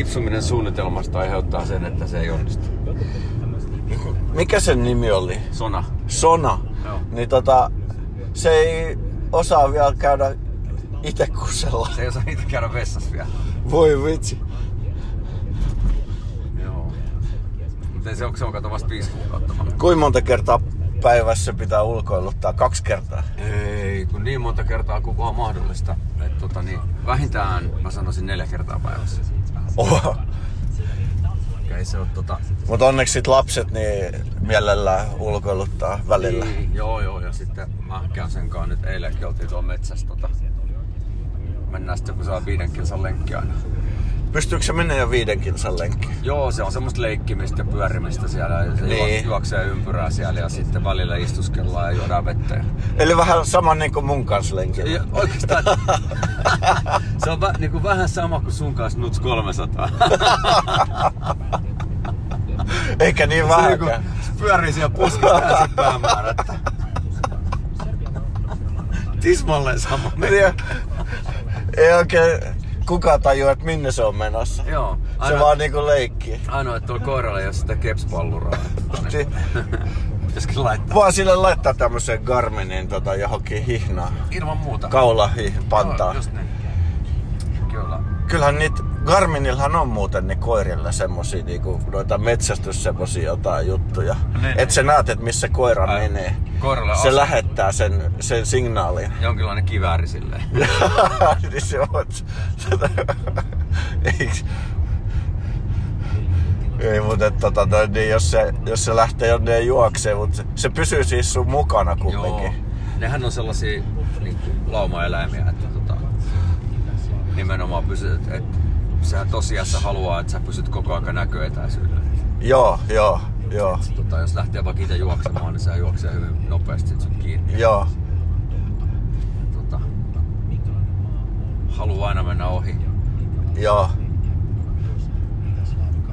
lipsuminen suunnitelmasta aiheuttaa sen, että se ei onnistu. Mikä sen nimi oli? Sona. Sona. Joo. Niin tota, se ei osaa vielä käydä itse kusella. Se ei osaa itse käydä vessassa vielä. Voi vitsi. Joo. Mutta se on, se on kato vasta viisi kuukautta. Kuinka monta kertaa päivässä pitää ulkoiluttaa? Kaksi kertaa. Ei, kun niin monta kertaa kuin vaan mahdollista. Et, tota, niin, vähintään mä sanoisin neljä kertaa päivässä. Oho. Ei se ole tota... Mutta onneksi sit lapset niin mielellään ulkoiluttaa välillä. Niin, joo, joo, ja sitten mä käyn sen kanssa nyt eilenkin oltiin tuolla metsässä tota... Mennään sitten kun saa viiden kilsan lenkki aina. Pystyykö se mennä jo viiden kilsan lenkkiin? Joo, se on semmoista leikkimistä ja pyörimistä siellä. Ja se Niin. niin. juoksee ympyrää siellä ja sitten välillä istuskellaan ja juodaan vettä. Eli vähän sama niin kuin mun kanssa lenkillä. Ja oikeastaan se on vä, niin kuin vähän sama kuin sun kanssa Nuts 300. Eikä niin Se niinku pyörii siellä puskista täysin päämäärättä. Tismalleen sama. Ei, ei oikein kukaan tajua, että minne se on menossa. Joo. Se Ainoa, vaan niinku leikkii. ainoa että tuolla koiralla ei ole sitä kepspalluraa. Si- Pitäisikö laittaa? Vaan sille laittaa tämmöisen Garminin tota, johonkin hihnaan. Ilman muuta. Kaula pantaa. Joo, just niin. Kyllä. Kyllähän niitä, Garminillahan on muuten ne koirilla semmosia niinku, noita metsästys semmosia jotain juttuja. Niin. Et sä näet, että missä koira Ai, menee. koiralle se ase- lähettää sen, sen signaalin. Jonkinlainen kivääri silleen. niin se on. Ei, mutta tota, no, niin jos, se, jos se lähtee jonne juokseen, mutta se, se pysyy siis sun mukana Joo. kumminkin. Nehän on sellaisia niin laumaeläimiä, että tota, nimenomaan pysyt, että sehän tosiassa haluaa, että sä pysyt koko ajan näköetäisyydellä. Joo, joo, joo, Tota, jos lähtee vaikka itse juoksemaan, niin se juoksee hyvin nopeasti sit sut kiinni. joo. Tota, haluaa aina mennä ohi. Joo.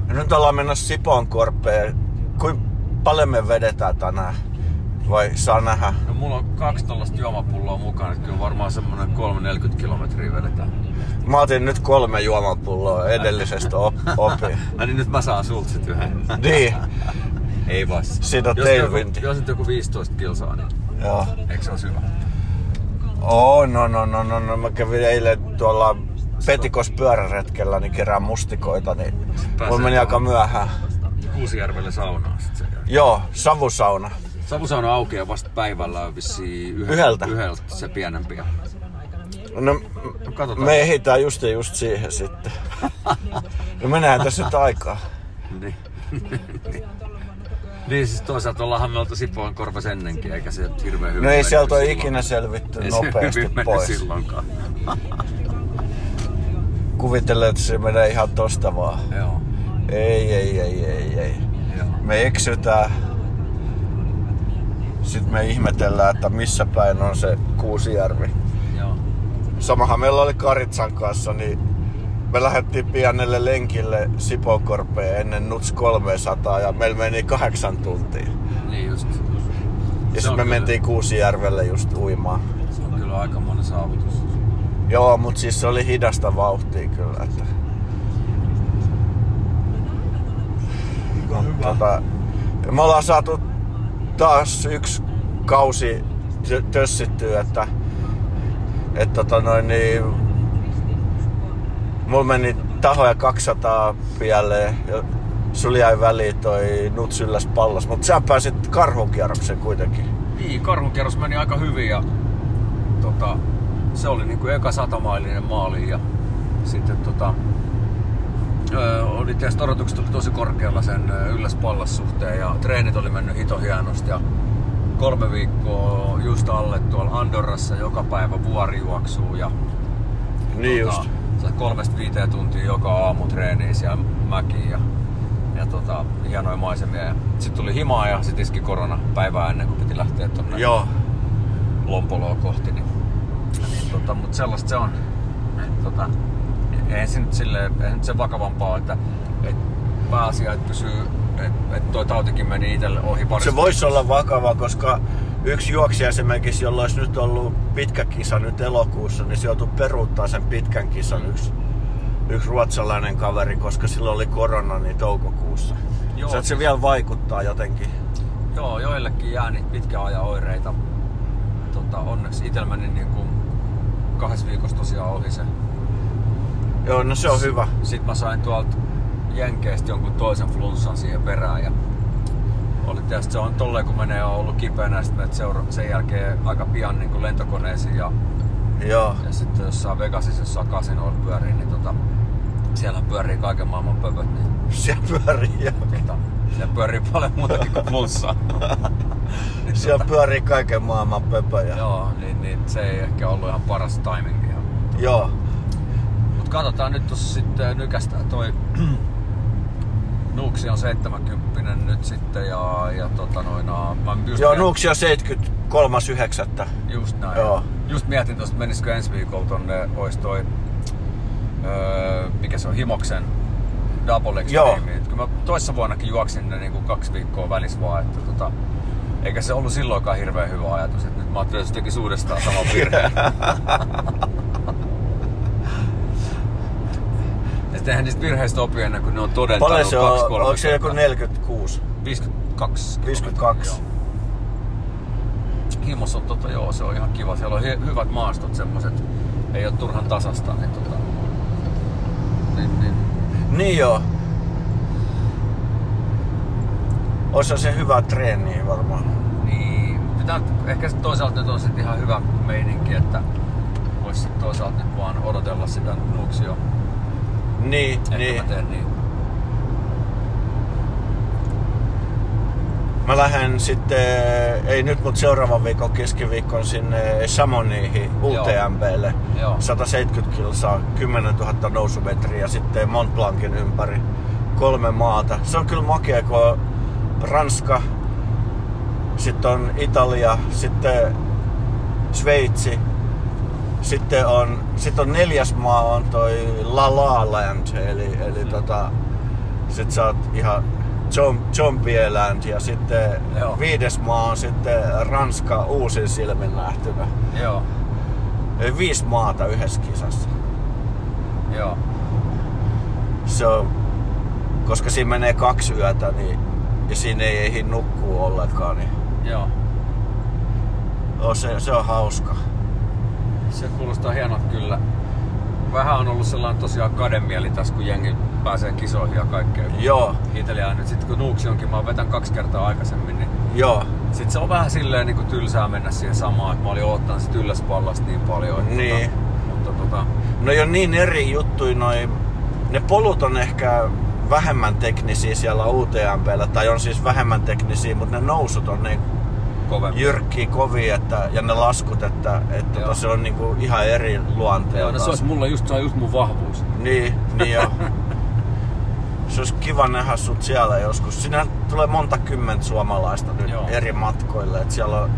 Ja Nyt ollaan menossa Sipoonkorpeen. Kuinka paljon me vedetään tänään? Vai saa nähdä? No mulla on kaksi tollasta juomapulloa mukana, että kyllä varmaan semmonen 3-40 kilometriä vedetään. Mä otin nyt kolme juomapulloa edellisestä op- opin. Ai niin nyt mä saan sulta sit yhden. Niin, Ei vai. Siinä on jos, tailwindi. joku, jos nyt joku 15 kilsaa, niin joo. eikö se ole hyvä? Oh, no, no, no, no, no. Mä kävin eilen tuolla Petikos pyöräretkellä, niin kerään mustikoita, niin mulla meni aika myöhään. Kuusijärvelle saunaan sit sen jälkeen. Joo, savusauna. Savusauna aukeaa vasta päivällä on vissiin yhdeltä, Yhdeltä. yhdeltä se pienempi. No, No, katsotaan. me ehditään just ja just siihen sitten. No mennään tässä nyt aikaa. Niin. niin siis toisaalta ollaanhan me oltu Sipoon korvas ennenkin, eikä se hirveän hyvin No ei sieltä ole ikinä selvitty Ei se nopeasti mennyt pois. silloinkaan. Kuvittelen, että se menee ihan tosta vaan. Joo. Ei, ei, ei, ei, ei. Joo. Me eksytään. Sitten me ihmetellään, että missä päin on se Kuusijärvi. Joo. Samahan meillä oli Karitsan kanssa, niin me lähdettiin pienelle lenkille Sipoonkorpeen ennen Nuts 300 ja meillä meni kahdeksan tuntia. Niin just. Ja sitten me kyllä- mentiin Kuusijärvelle just uimaan. Se on kyllä aika monen saavutus. Joo, mutta siis se oli hidasta vauhtia kyllä. Että... Tota, me ollaan saatu taas yksi kausi tö- tössittyä, että, että tota noin, niin, mulla meni tahoja 200 pieleen ja sulla jäi väliin toi nutsylläs pallos, mutta sä pääsit karhunkierrokseen kuitenkin. Niin, karhunkierros meni aika hyvin ja tota, se oli niinku eka satamailinen maali ja sitten tota, öö, oli tietysti odotukset oli tosi korkealla sen ö, ylläs pallas suhteen ja treenit oli mennyt hito hienosti ja kolme viikkoa just alle tuolla Andorrassa joka päivä vuorijuoksuu ja Niin tota, just. sä kolmesta viiteen tuntia joka aamu treeniä siellä mäkiin ja, ja tota, hienoja maisemia. Sitten tuli himaa ja sitten iski korona päivää ennen kuin piti lähteä tonne Joo. Lompoloa kohti. Niin, niin tota, mutta sellaista se on. Tota, eihän se nyt silleen, eihän nyt se vakavampaa, että et pääasia, että pysyy, että et toi tautikin meni itselle ohi parista. Se voisi olla vakava, koska yksi juoksija esimerkiksi, jolla olisi nyt ollut pitkä kisa nyt elokuussa, niin se joutui peruuttaa sen pitkän kisan yksi yksi ruotsalainen kaveri, koska silloin oli korona niin toukokuussa. Joo, Joo, se siis- vielä vaikuttaa jotenkin. Joo, joillekin jää niitä pitkän ajan oireita. Tota, onneksi itsellä meni niin kuin kahdessa viikossa tosiaan ohi se. Joo, no se on hyvä. Sitten mä sain tuolta Jenkeistä jonkun toisen flunssan siihen perään ja oli tietysti se on tolleen kun menee on ollut kipeänä sitten seura- sen jälkeen aika pian niin kuin lentokoneisiin ja, Joo. ja sitten jossain Vegasissa jossain kasinoilla pyörii, niin tota, siellä pyörii kaiken maailman pöpöt, niin Siellä pyörii, joo. tota, siellä pyörii paljon muutakin kuin flunssaa. niin, Siellä pyörii kaiken maailman pöpöjä. Joo, niin, niin se ei ehkä ollut ihan paras timing ihan. Joo. Mut katsotaan nyt tossa sitten nykästää toi Nuuksi on 70 nyt sitten ja, ja tota noina, mä just Joo, mietin- Nuuksio 73.9. Just näin. Joo. Just mietin tosta, menisikö ensi viikolla tonne, ois toi, öö, mikä se on, Himoksen Double. Extreme. Et Kun mä toissa vuonnakin juoksin ne niinku kaksi viikkoa välis vaan, että tota, eikä se ollut silloinkaan hirveän hyvä ajatus, että nyt mä ajattelin, että se tekisi uudestaan saman virheen. Ja sitten eihän niistä virheistä opi ennen kuin ne on todentanut Paljon se kaksi, on? kolme Onko se joku kertaa. 46? 52. 52. Joo. Himos on tota, joo, se on ihan kiva. Siellä on hy- hyvät maastot semmoset. Ei ole turhan tasasta, niin tota... Niin, niin. Niin joo. Oissa se hyvä treeni varmaan. niin pitää, ehkä toisaalta nyt on sit ihan hyvä meininki, että vois sit toisaalta nyt vaan odotella sitä nuuksio. Niin, Ehkä niin. mä teen niin. Mä lähden sitten, ei nyt, mutta seuraavan viikon keskiviikon sinne Samoniihin UTMBlle. Joo. 170 kilsaa, 10 000 nousumetriä sitten Mont Blancin ympäri. Kolme maata. Se on kyllä makea, kun on Ranska, sitten on Italia, sitten Sveitsi, sitten on, sitten on neljäs maa on toi La La Land, eli, eli Mm. tota, sit sä oot ihan Zom- Zombieland ja sitten Joo. viides maa on sitten Ranska uusin silmin nähtynä. Joo, Eli viisi maata yhdessä kisassa. joo. Se on, koska siinä menee kaksi yötä, niin ja siinä ei ehdi nukkua ollenkaan, niin Joo. on se, se on hauska. Se kuulostaa hienolta kyllä. Vähän on ollut sellainen tosiaan kademieli tässä, kun jengi pääsee kisoihin ja kaikkea. Joo, Italiaan nyt sit kun Nuuksionkin mä oon vetän kaksi kertaa aikaisemmin, niin joo, sit se on vähän silleen niin kuin tylsää mennä siihen samaan, että mä olin odottanut sit ylläspallasta niin paljon. Että Niin. Tota, mutta tota, No jo niin eri juttuja noi, ne polut on ehkä vähemmän teknisiä siellä UTMPllä, tai on siis vähemmän teknisiä, mutta ne nousut on niin kovempi. jyrkkiä kovia, että, ja ne laskut, että, että Joo. tota, se on niinku ihan eri Joo, luonteelta. no se olisi mulle just, se on just mun vahvuus. Niin, niin jo. Se olisi kiva nähdä sut siellä joskus. Sinä tulee monta kymmentä suomalaista nyt Joo. eri matkoille. Et siellä on...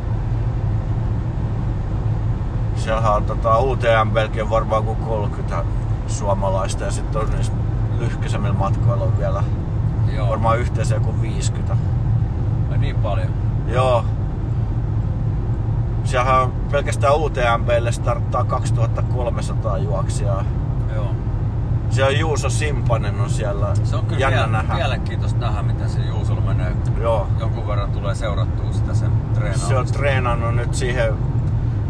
Siellä on tota, UTMPlkin varmaan kuin 30 suomalaista ja sitten on niissä lyhkäisemmillä matkoilla on vielä Joo. varmaan yhteensä joku 50. Ai niin paljon. Joo. Siellähän on pelkästään UTMPlle starttaa 2300 juoksijaa. Joo. Siellä on Juuso Simpanen on siellä. Se on kyllä jännä nähdä. mielenkiintoista nähdä, miten se Juusolla menee. Joo. Jonkun verran tulee seurattua sitä sen treenaamista. Se on treenannut nyt siihen.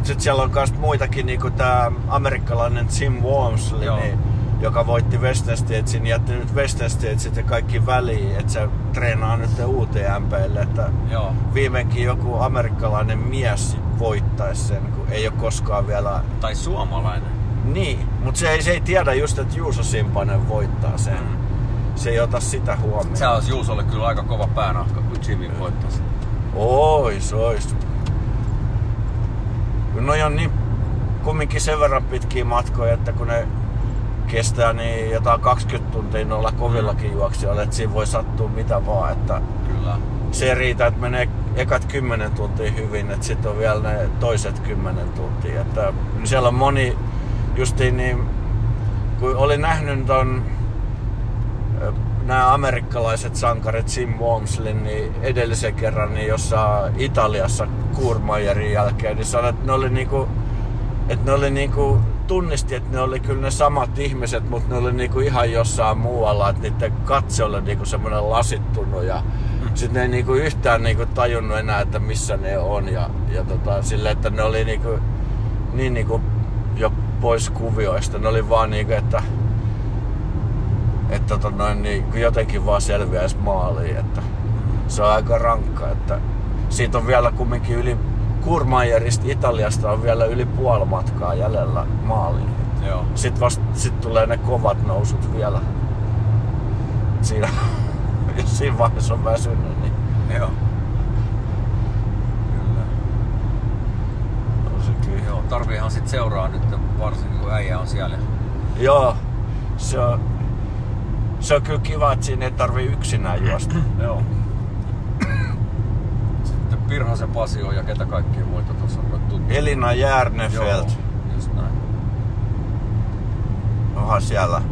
Sitten siellä on myös muitakin, niinku tää amerikkalainen Tim Walmsley, Joo. niin, joka voitti Western Statesin, jätti nyt Western Statesit ja kaikki väliin, että se treenaa nyt UTMPlle, että Joo. viimeinkin joku amerikkalainen mies voittaisi sen, kun ei ole koskaan vielä... Tai suomalainen. Niin, mutta se ei, se ei tiedä just, että Juuso Simpanen voittaa sen. Mm. Se ei ota sitä huomioon. Se olisi Juusolle kyllä aika kova päänahka, kun Jimmy voittaisi. Ois, ois. No on niin kumminkin sen verran pitkiä matkoja, että kun ne kestää niin jotain 20 tuntia noilla kovillakin juoksijoilla, että siinä voi sattua mitä vaan, että Kyllä. se riitä, että menee ekat 10 tuntia hyvin, että sitten on vielä ne toiset 10 tuntia, että siellä on moni justiin niin, kun olin nähnyt ton nämä amerikkalaiset sankarit Sim Wormslin niin edellisen kerran niin jossain Italiassa Kurmajerin jälkeen, niin sanoin, että ne oli niinku, että ne oli niinku tunnisti, että ne oli kyllä ne samat ihmiset, mutta ne oli niinku ihan jossain muualla, että niiden katse oli niinku semmoinen lasittunut ja sitten ne ei niinku yhtään niinku tajunnut enää, että missä ne on ja, ja tota, sille, että ne oli niinku, niin niinku jo pois kuvioista. Ne oli vaan niinku, että, että tota noin, niin jotenkin vaan selviäisi maaliin, että se on aika rankka, että siitä on vielä kumminkin yli Kurmajerista Italiasta on vielä yli puoli matkaa jäljellä maaliin. Joo. Sitten vasta sit tulee ne kovat nousut vielä. Siinä, jos siinä vaiheessa on väsynyt, niin Joo. Kyllä. se kyllä. Joo, tarviihan sit seuraa nyt, varsinkin kun äijä on siellä. Joo, se on, se on kyllä kiva, että siinä ei tarvi yksinään juosta. Joo. Pirhasen Pasi on ja ketä kaikkia muita tuossa on tuttu. Elina Järnefeld, just näin. onhan siellä.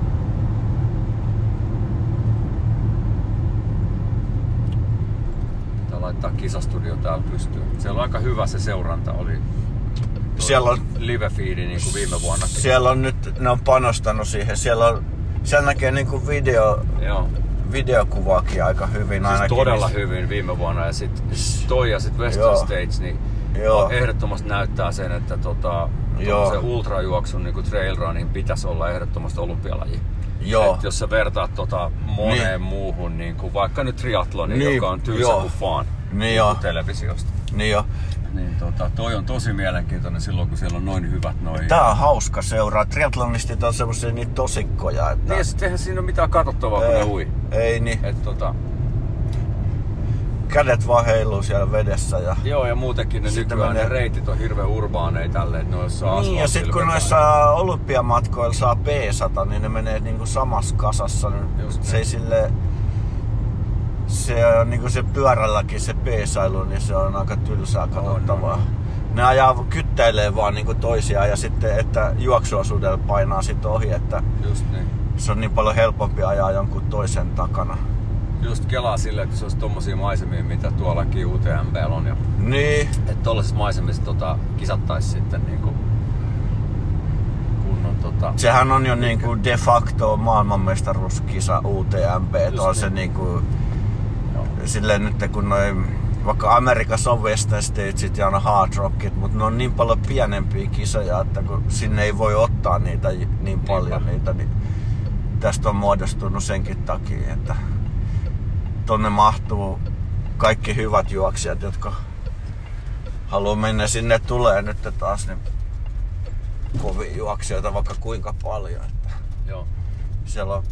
Pitää laittaa kisastudio täällä pystyyn. Siellä on aika hyvä se seuranta oli. Siellä on- live-feedi niin kuin viime vuonna. Siellä on nyt, ne on panostanut siihen. Siellä, on, siellä näkee niinku video, Joo. Videokuvaakin aika hyvin Siis ainakin. todella niistä- hyvin viime vuonna ja sit toi ja sit Western Joo. States, niin Joo. ehdottomasti näyttää sen, että tota, se ultrajuoksun niin trail running pitäisi olla ehdottomasti olympialaji. Joo. Et jos sä vertaat tota moneen Niin. muuhun, niin kuin vaikka nyt triatloni, Niin, joka on tylsä kuin vaan Niin joo. televisiosta. Niin jo. Niin tota, toi on tosi mielenkiintoinen silloin, kun siellä on noin hyvät noin... Tää on hauska seuraa. Triatlonistit on semmosia niitä tosikkoja, että... Niin eihän siinä ole mitään katsottavaa, kun ne ui. ei niin. Et tota, Kädet vaan heiluu siellä vedessä ja... joo, ja muutenkin ne Sitten nykyään menee- ne reitit on hirveän urbaaneja tälleen, että noissa Niin, ja sitten kun noissa olympiamatkoilla saa peesata, niin ne menee niinku samassa kasassa. Just se ei sille... Se on niinku se pyörälläkin se peesailu, niin se on aika tylsää katsottavaa. on. Ne ajaa, kyttäilee vaan niinku toisiaan ja sitten, että juoksuosuudella painaa sit ohi, että Just niin. se on niin paljon helpompi ajaa jonkun toisen takana. Just kelaa silleen, että se olisi tommosia maisemia, mitä tuollakin UTMB on. Ja, Niin, että tollasissa maisemissa tota, kisattais sitten niinku kunnon tota... sehän on jo niinku de facto maailmanmestaruuskisa UTMB. Just on se niin. niinku Joo. Silleen nyt kun noin, vaikka Amerikassa on Western Statesit ja on Hard Rockit, mutta ne on niin paljon pienempiä kisoja, että kun sinne ei voi ottaa niitä niin paljon niitä, niin tästä on muodostunut senkin takia, että tonne mahtuu kaikki hyvät juoksijat, jotka haluaa mennä sinne tulee nyt taas niin kovia juoksijoita vaikka kuinka paljon. Että Joo. siellä on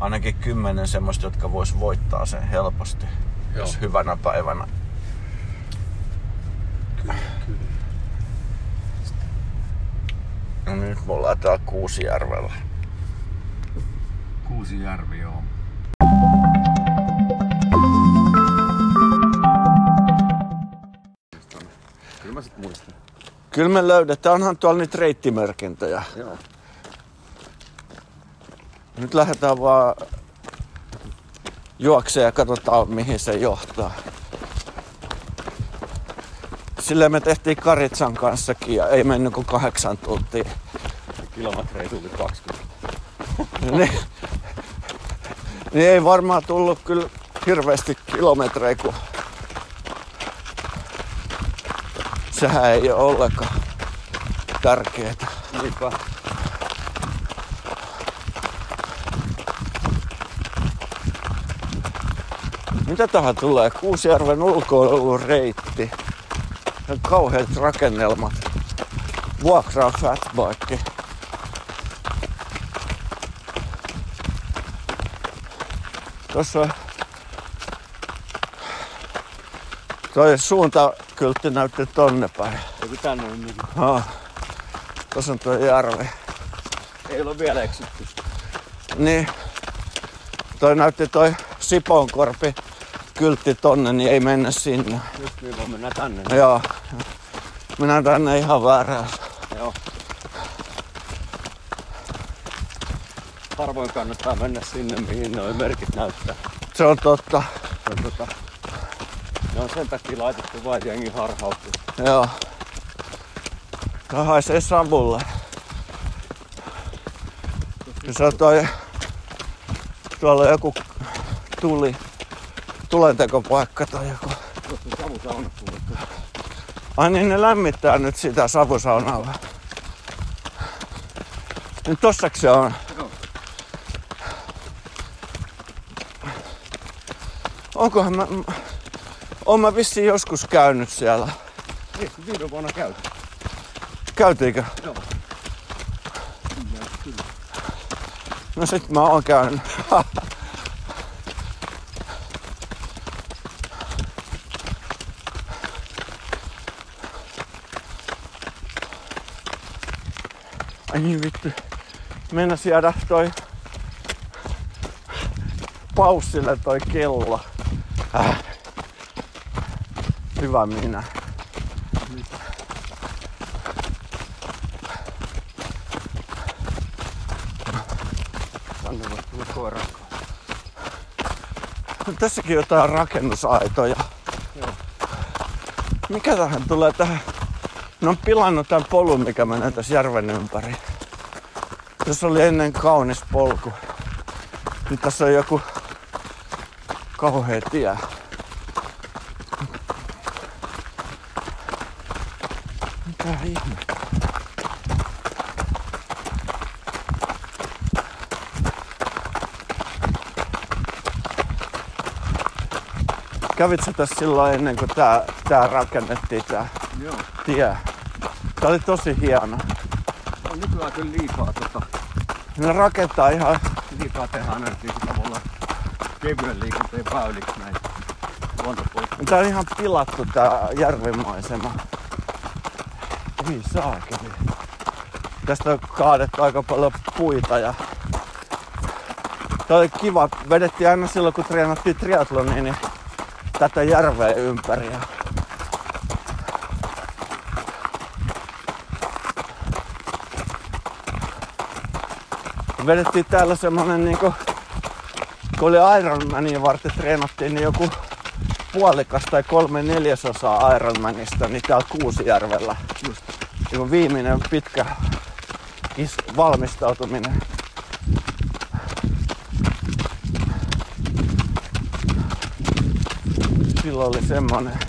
ainakin kymmenen semmoista, jotka vois voittaa sen helposti, Joo. jos hyvänä päivänä. Kyllä, kyllä. No nyt me ollaan täällä Kuusijärvellä. Kuusijärvi, joo. Kyllä mä sit muistan. Kyllä me löydetään, onhan tuolla niitä reittimerkintöjä. Joo. Nyt lähdetään vaan juokseen ja katsotaan mihin se johtaa. Silleen me tehtiin Karitsan kanssakin ja ei mennyt kuin kahdeksan tuntia. Kilometrejä tuli 20. niin, niin ei varmaan tullut kyllä hirveästi kilometrejä, kun sehän ei ole ollenkaan tärkeää. Niinpä. Mitä tähän tulee? Kuusijärven ulkoilureitti. On kauheat rakennelmat. Vuokraa fatbike. Tuossa on... Toi suuntakyltti näytti tonne päin. Joku tänne on niin. Oh. Tuossa on tuo järvi. Ei ole vielä eksytty. Niin. Toi näytti toi Siponkorpi kyltti tonne, niin ei mennä sinne. Just niin, vaan mennään tänne. Joo. Minä tänne ihan väärään. Joo. Harvoin kannattaa mennä sinne, mihin nuo merkit näyttää. Se on totta. Se on tota, ne on sen takia laitettu vain jengi harhautti. Joo. Tää haisee savulle. Ja se on toi... Tuolla joku tuli. Tulentekopaikka tai joku. Ai niin ne lämmittää nyt sitä savusaunaa vähän. Niin tossaks se on? Onkohan mä... Oon mä vissiin joskus käynyt siellä. Niin, viime vuonna käytiin. Käytiinkö? Joo. No sit mä oon käynyt. Ai niin vittu. Mennä siedä toi paussille toi kello. Äh. Hyvä minä. Tänne voi tulla koira. No, Tässäkin jotain rakennusaitoja. Joo. Mikä tähän tulee tähän? Ne on pilannut tämän polun, mikä menee tässä järven ympäri. Tässä oli ennen kaunis polku. Nyt tässä on joku kauhea tie. Mitä ihme? Kävit sä tässä silloin ennen kuin tää, tää rakennettiin tää Joo. tie? Tää oli tosi hieno. On nykyään kyllä liikaa tota, Ne rakentaa ihan, liikaa tehdään niinku tavallaan kevyen liikenteen väyliksi näin tää on ihan pilattu tää järvimaisema. Ei saakeli. Tästä on kaadettu aika paljon puita ja Tää oli kiva. Vedettiin aina silloin kun treenattiin triathlonia, niin tätä järveä ympäri. Ja vedettiin täällä semmonen niinku, kun oli Ironmania varten treenattiin, niin joku puolikas tai kolme neljäsosaa Ironmanista, niin täällä Kuusijärvellä. Just. Joku viimeinen pitkä is- valmistautuminen. Silloin oli semmonen.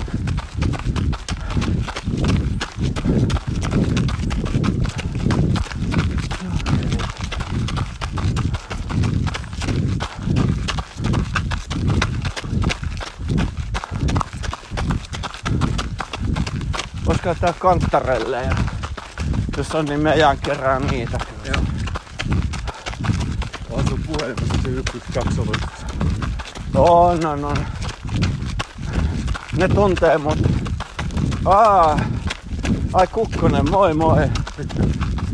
Olisiko tää kanttarelle ja jos on niin meidän kerää niitä. Joo. On sun puhelimessa se 112 ollut. On, on, on. Ne tuntee mut. Aa, ai Kukkonen, moi moi.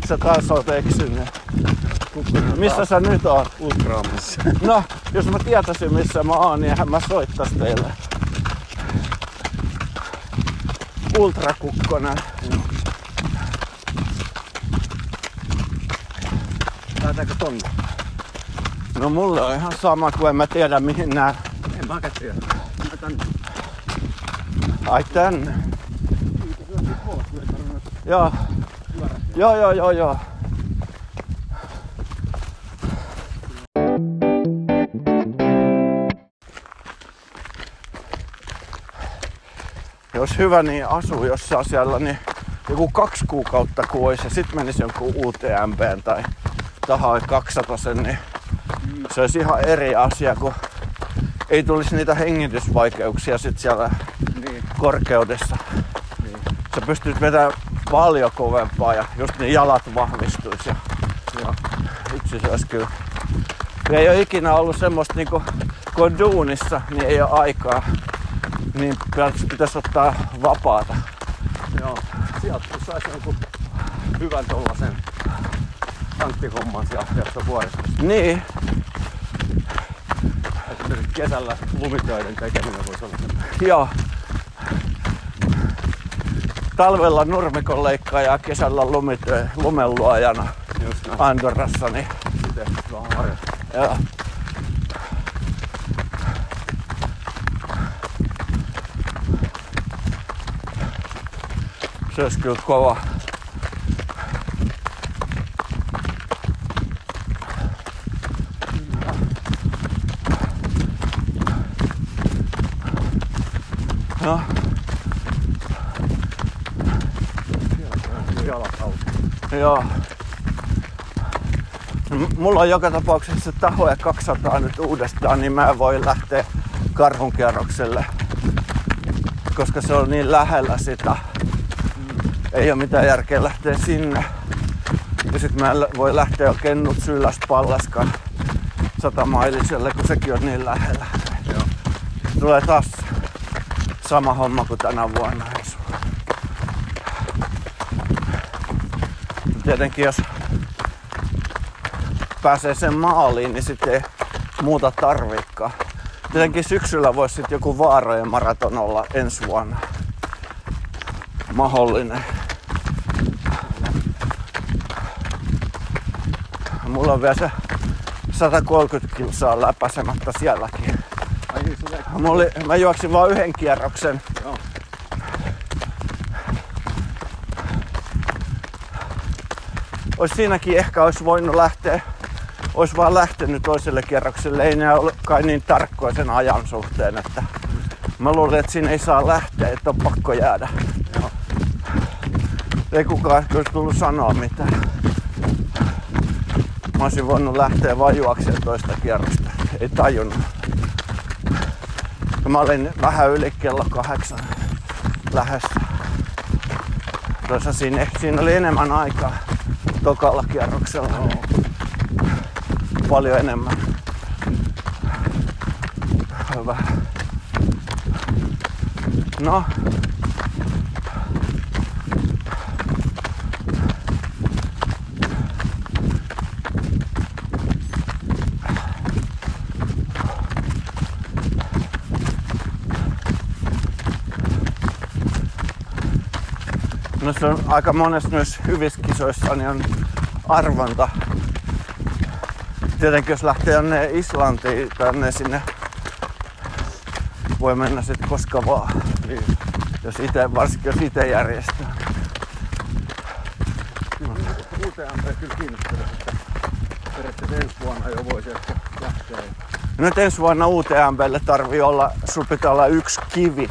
Sä taas oot eksynyt. Kukkonen Missä sä nyt oot? Ultraamassa. No, jos mä tietäisin missä mä oon, niin eihän mä soittais teille. Ultrakukkonen. Lähdetäänkö tonne? No mulle on ihan sama, kun en mä tiedä mihin nää... En tiedä. Mä tänne. Ai tänne. Joo. Joo, joo, joo, joo. Jos hyvä, niin asuu jossain siellä, niin joku kaksi kuukautta kun olisi ja sit menisi jonkun UTMP tai tahaa 200 niin se olisi ihan eri asia, kun ei tulisi niitä hengitysvaikeuksia sit siellä Niin. korkeudessa. Niin. Sä pystyt vetämään paljon kovempaa ja just niin jalat vahvistuisi. Ja Joo. vitsi se olisi kyllä. Ja ei ole ikinä ollut semmoista niinku, kun on duunissa, niin ei ole aikaa. Niin pitäisi, ottaa vapaata. Joo. Sieltä kun saisi jonkun hyvän tollasen tankkihomman sieltä sieltä vuodesta. Niin, Esimerkiksi kesällä lumitöiden tekeminen voisi olla joo. Talvella nurmikon leikkaaja ja kesällä lumityö, näin. Andorrassa, niin Sitten vähän harjoittaa. joo. Se olisi kyllä kova. No. Joo. Mulla on joka tapauksessa tahoja 200 nyt uudestaan, niin mä en voi lähteä karhunkierrokselle, koska se on niin lähellä sitä. Ei ole mitään järkeä lähteä sinne. Ja sit mä voi lähteä oikein nutsyläs pallaskan satamailiselle, kun sekin on niin lähellä. Joo. Tulee taas sama homma kuin tänä vuonna. Tietenkin jos pääsee sen maaliin, niin sitten ei muuta tarvikaan. Tietenkin syksyllä voisi sitten joku vaarojen maraton olla ensi vuonna mahdollinen. Mulla on vielä se 130 kilsaa läpäisemättä sielläkin. Ai niin. Mä, oli, mä juoksin vaan yhden kierroksen. Joo. Ois siinäkin ehkä olisi voinut lähteä, olisi vaan lähtenyt toiselle kierrokselle. Ei ne ole kai niin tarkkoja sen ajan suhteen, että mä luulen, että siinä ei saa lähteä, että on pakko jäädä. Joo. Ei kukaan ehkä olisi tullut sanoa mitään. Mä olisin voinut lähteä vaan juokseen toista kierrosta. Ei tajunnut. Mä olin vähän yli kello kahdeksan lähdössä. Tuossa siinä, siinä oli enemmän aikaa tokalla kierroksella. Joo. Paljon enemmän. Hyvä. No. No se on aika monessa myös hyvissä kisoissa niin on arvonta. Tietenkin jos lähtee jonne Islantiin tänne sinne, voi mennä sitten koska vaan. Niin. Jos ite, varsinkin jos itse järjestää. UTMP kyllä kiinnostaa, että periaatteessa ensi vuonna jo voisi ehkä lähteä. Nyt ensi vuonna UTMPlle tarvii olla, sun pitää olla yksi kivi,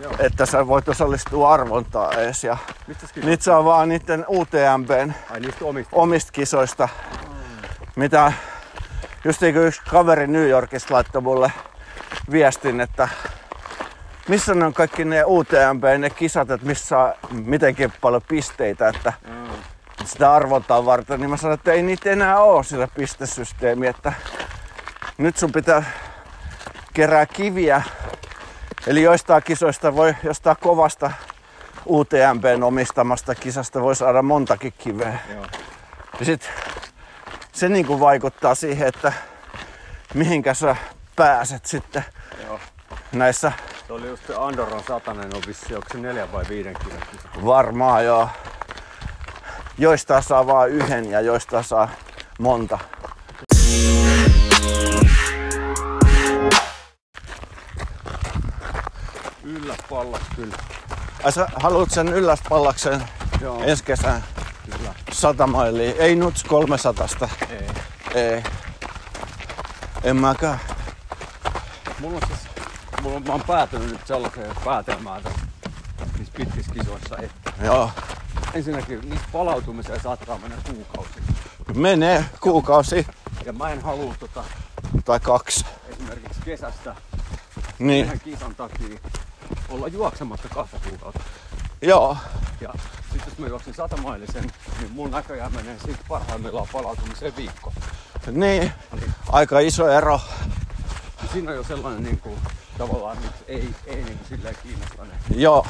Joo. että sä voit osallistua arvontaan ees. Ja Mistä niitä saa vaan niiden UTMPn Ai niistä omista. omista kisoista, mitä just niin yksi kaveri New Yorkista laittoi mulle viestin, että missä ne on kaikki ne UTMP, ne kisat, että missä mitenkin paljon pisteitä, että Mm. sitä arvontaa varten, niin mä sanoin, että ei niitä enää ole sillä pistesysteemi, että nyt sun pitää kerää kiviä, eli joistain kisoista voi, jostain kovasta UTMPn omistamasta kisasta voi saada montakin kiveä. Joo. Ja sit se niinku vaikuttaa siihen, että mihinkä sä pääset sitten Joo. näissä Se oli just se Andorran satanen on vissi, onko se neljän vai viiden kilon varmaan jo. Joista saa vaan yhden ja joista saa monta. Yllä pallas kyllä. Ai sä haluat sen ylläspallaksen Joo. ensi kesän Kyllä. 100 mailia? Ei nuts 300. Ei. Ei. En mäkään. Mulla on siis, mulla on, mä oon päätynyt nyt sellaiseen päätelmään tässä niissä pitkissä kisoissa, että Joo. ensinnäkin niissä palautumiseen saattaa mennä kuukausi. Menee kuukausi Ja mä en halua tota, tai kaksi. esimerkiksi kesästä Niin. yhden kisan takia olla juoksematta kahta kuukautta. Joo. Ja sitten jos mä juoksin satamailisen, niin mun näköjään menee siitä parhaimmillaan palautumiseen viikko. Niin. Aika iso ero. Ja siinä on jo sellainen niin kuin, tavallaan nyt ei, ei niin kuin silleen kiinnosta ne. Joo.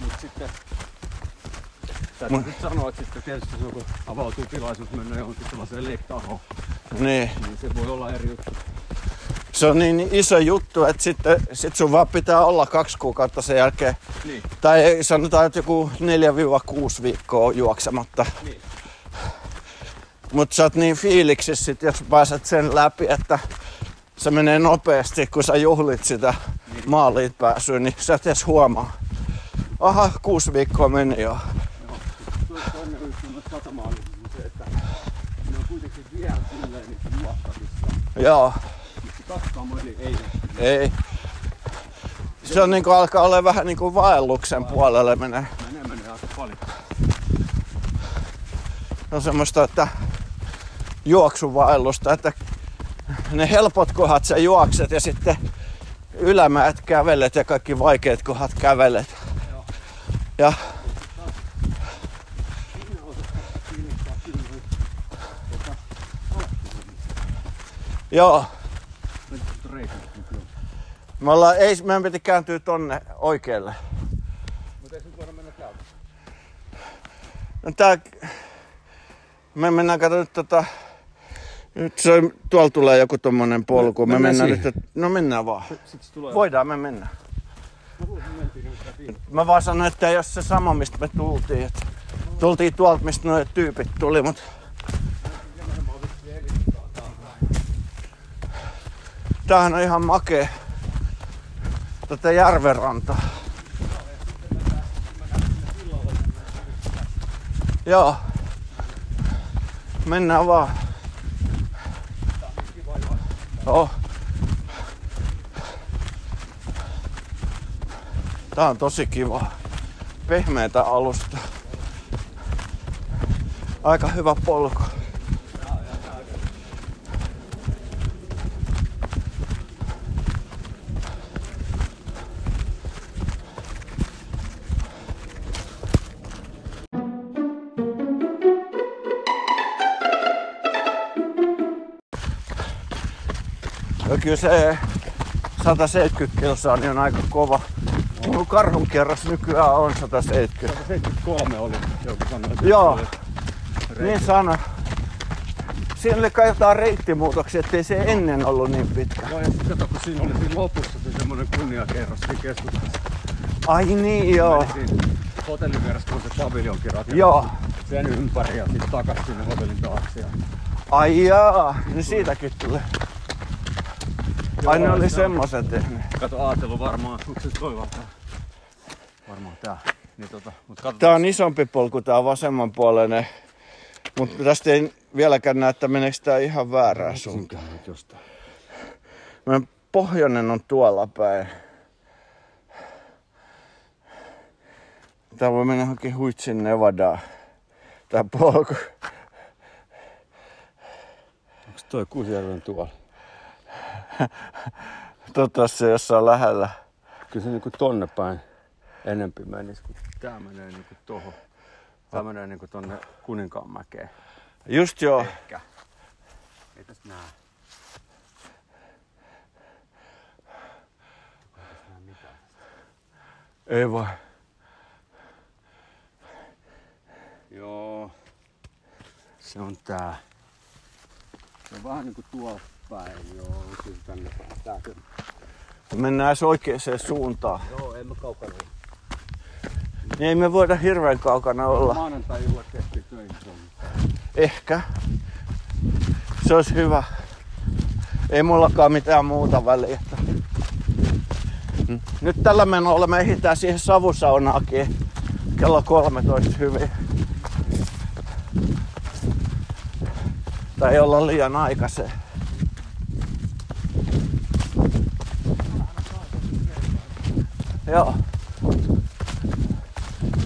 Mutta sitten täytyy Mun- nyt sanoa, että sitten tietysti joku avautuu tilaisuus mennä johonkin sellaiseen lektahoon, Niin. niin se voi olla eri juttu. Se on niin iso juttu, että sitten sit sun vaan pitää olla kaksi kuukautta sen jälkeen. Niin, Tai sanotaan, että joku 4-6 viikkoa juoksematta. niin. Mutta sä oot niin fiiliksissä sit, jos pääset sen läpi, että se menee nopeasti, kun sä juhlit sitä maaliin pääsyä, niin sä et edes huomaa. Aha, kuusi viikkoa meni jo. Joo. Tuo toinen juttu noissa satamaallisissa on se, että ne on kuitenkin vielä silleen niin. Joo, Ei ei. Se on niinku alkaa olla vähän niinku vaelluksen puolelle menee. Menee, menee aika paljon. on semmoista, että juoksuvaellusta, että ne helpot kohdat sä juokset ja sitten ylämäät kävelet ja kaikki vaikeat kohdat kävelet. Ja Joo, Nyt reikä. Me ollaan, ei, meidän piti kääntyä tonne oikealle. Mutta ei se nyt voida mennä täältä. No tää, me mennään kato nyt tota, nyt se, tuolla tulee joku tommonen polku. Me, mennään mennään siihen. nyt, että- no mennään vaan. Sitten tulee. Voidaan me mennä. Mä me vaan sanoin, että ei ole se sama, mistä me tultiin. Että tultiin tuolta, mistä nuo tyypit tuli, mutta... Tämähän on ihan makea. Tätä järvenrantaa. Joo. Mennään vaan. Oh. Tää on tosi kiva. Pehmeätä alusta. Aika hyvä polku. Kyllä se 170 kilsaa niin on aika kova. Mun karhun kerras nykyään on 170. 73 oli joku sanoi. Joo. oli Niin sano. Siinä oli kai jotain reittimuutoksia, ettei se ennen ollut niin pitkä. Joo, ja sitten kato, kun siinä oli siinä lopussa se semmoinen kunniakerros siinä keskustassa. Ai niin joo. Hotellin vieressä, kun se paviljonkin rakennettu. Joo. Sen ympäri ja sitten takas sinne hotellin taakse. Ai jaa, niin siitäkin tulee. Ai ne oli se on- semmosen tehnyt. Kato, ajattelu varmaan, onko se toi vaan tää? Varmaan tää. Niin tota, mut katsotaan. Tää on isompi polku, tää vasemmanpuoleinen. Mutta tästä ei vieläkään näe, että meneekö tää ihan väärään suuntaan. Meidän pohjoinen on tuolla päin. Tää voi mennä johonkin Huitsin Nevadaan. Tää polku. Onks toi Kusijärven tuolla? Toivottavasti se jossain lähellä. Kyllä se niinku tonne päin enempi menisi, kun tää menee niinku tohon. Tää menee niinku tonne Kuninkaanmäkeen. Just joo. Ehkä. Ei tästä näe. Ei voi. Joo. Se on tää. Se on vähän niinku tuolla päin, joo. Kyllä tänne päin. Tääkö? Mennään edes oikeaan suuntaan. Joo, en mä kaukana. Niin ei me voida hirveän kaukana olla. Maanantai-illat tehtiin töihin. Ehkä. Se olisi hyvä. Ei mullakaan mitään muuta väliä. Nyt tällä menolla me ehditään siihen savusaunaakin kello 13 hyvin. Tai ei olla liian aikaisen. Joo.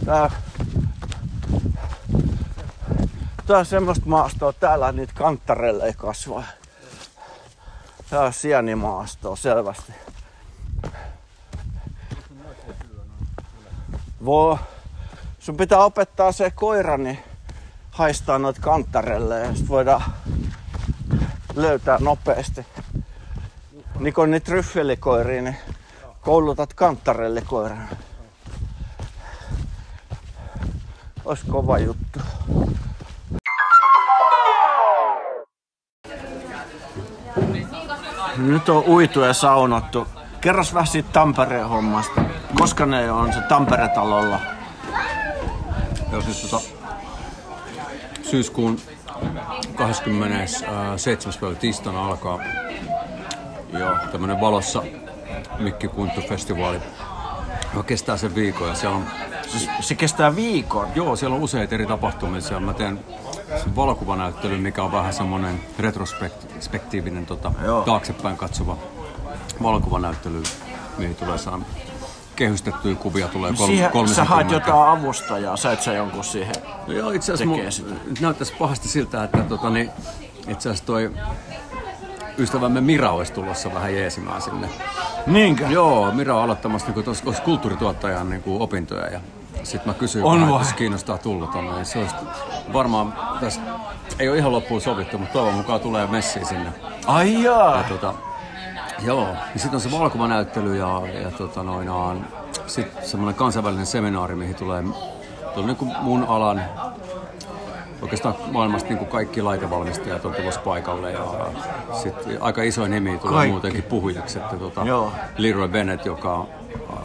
Tää Tää on semmoista maastoa, täällä niitä kanttareille ei kasva. Tää on sienimaastoa selvästi. Voi. Sun pitää opettaa se koira, niin haistaa noita kantarelle ja sit voidaan löytää nopeasti. Niin kun niitä ryffelikoiria, niin koulutat kantarelle koiran. Ois kova juttu. Nyt on uitu ja saunottu. Kerros vähän siitä Tampereen hommasta. Koska ne on se Tampere-talolla? Joo, siis tota, syyskuun 27. päivä tiistaina alkaa jo tämmönen valossa Mikki Kunttu-festivaali. kestää sen viikon ja siellä on, Siis se kestää viikon. joo, siellä on useita eri tapahtumia. Siellä mä teen valokuvanäyttelyn, mikä on vähän semmonen retrospektiivinen tota, Joo. taaksepäin katsova valokuvanäyttely, mihin tulee saan kehystettyjä kuvia tulee kol- Siihen, sä 30. haet jotain avustajaa, sä et sä jonkun siihen. No joo, itse asiassa näyttäisi pahasti siltä, että tota, niin, itse asiassa toi ystävämme Mira olisi tulossa vähän jeesimään sinne. Niinkö? Joo, Mira on aloittamassa niin tuossa kulttuurituottajan niin kuin opintoja ja sitten mä kysyin, On vähän, jos kiinnostaa tulla tonne, niin se olisi varmaan, tässä ei ole ihan loppuun sovittu, mutta toivon mukaan tulee messiin sinne. Ai jaa. Ja, tota, joo, ja sitten on se valokuvanäyttely ja, ja tota, noin, sitten semmoinen kansainvälinen seminaari, mihin tulee, tulee niin kuin mun alan oikeastaan maailmasta niin kuin kaikki laitevalmistajat on tulossa paikalle ja sitten aika iso nimi tulee Kaikki. muutenkin puhujaksi. Että tota, Joo. Leroy Bennett, joka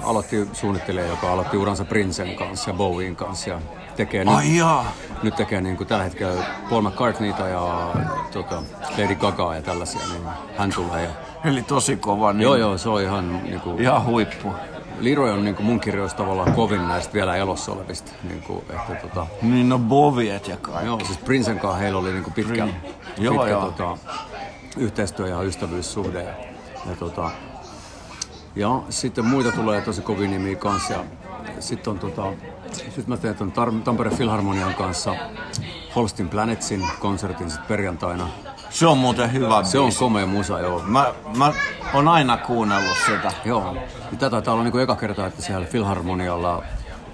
aloitti suunnittelija, joka aloitti uransa Princen kanssa ja Bowien kanssa ja tekee nyt, Ai jaa. nyt tekee niin kuin tällä hetkellä Paul McCartneyta ja tota, Lady Gagaa ja tällaisia, niin hän tulee. Ja, Eli tosi kova. Niin joo, joo, se on ihan niin kuin, Ihan huippu. Leroy on niin kuin mun kirjoissa tavallaan kovin näistä vielä elossa olevista. Niin kuin, että, tota, Niin no boviet ja kaikki. Joo, siis Princen kanssa heillä oli niinku pitkä, Prin- Joo, pitkä joo. Tota, yhteistyö ja ystävyyssuhde. Ja, ja, tota, ja sitten muita tulee tosi kovin nimiä kanssa. Ja sitten on tota, sit mä teen ton Tampereen Philharmonian kanssa Holstin Planetsin konsertin sit perjantaina. Se on muuten hyvä Se on biisi. komea musa, joo. Mä, mä oon aina kuunnellut sitä. Joo. Tätä taitaa olla niinku eka kerta, että siellä Philharmonialla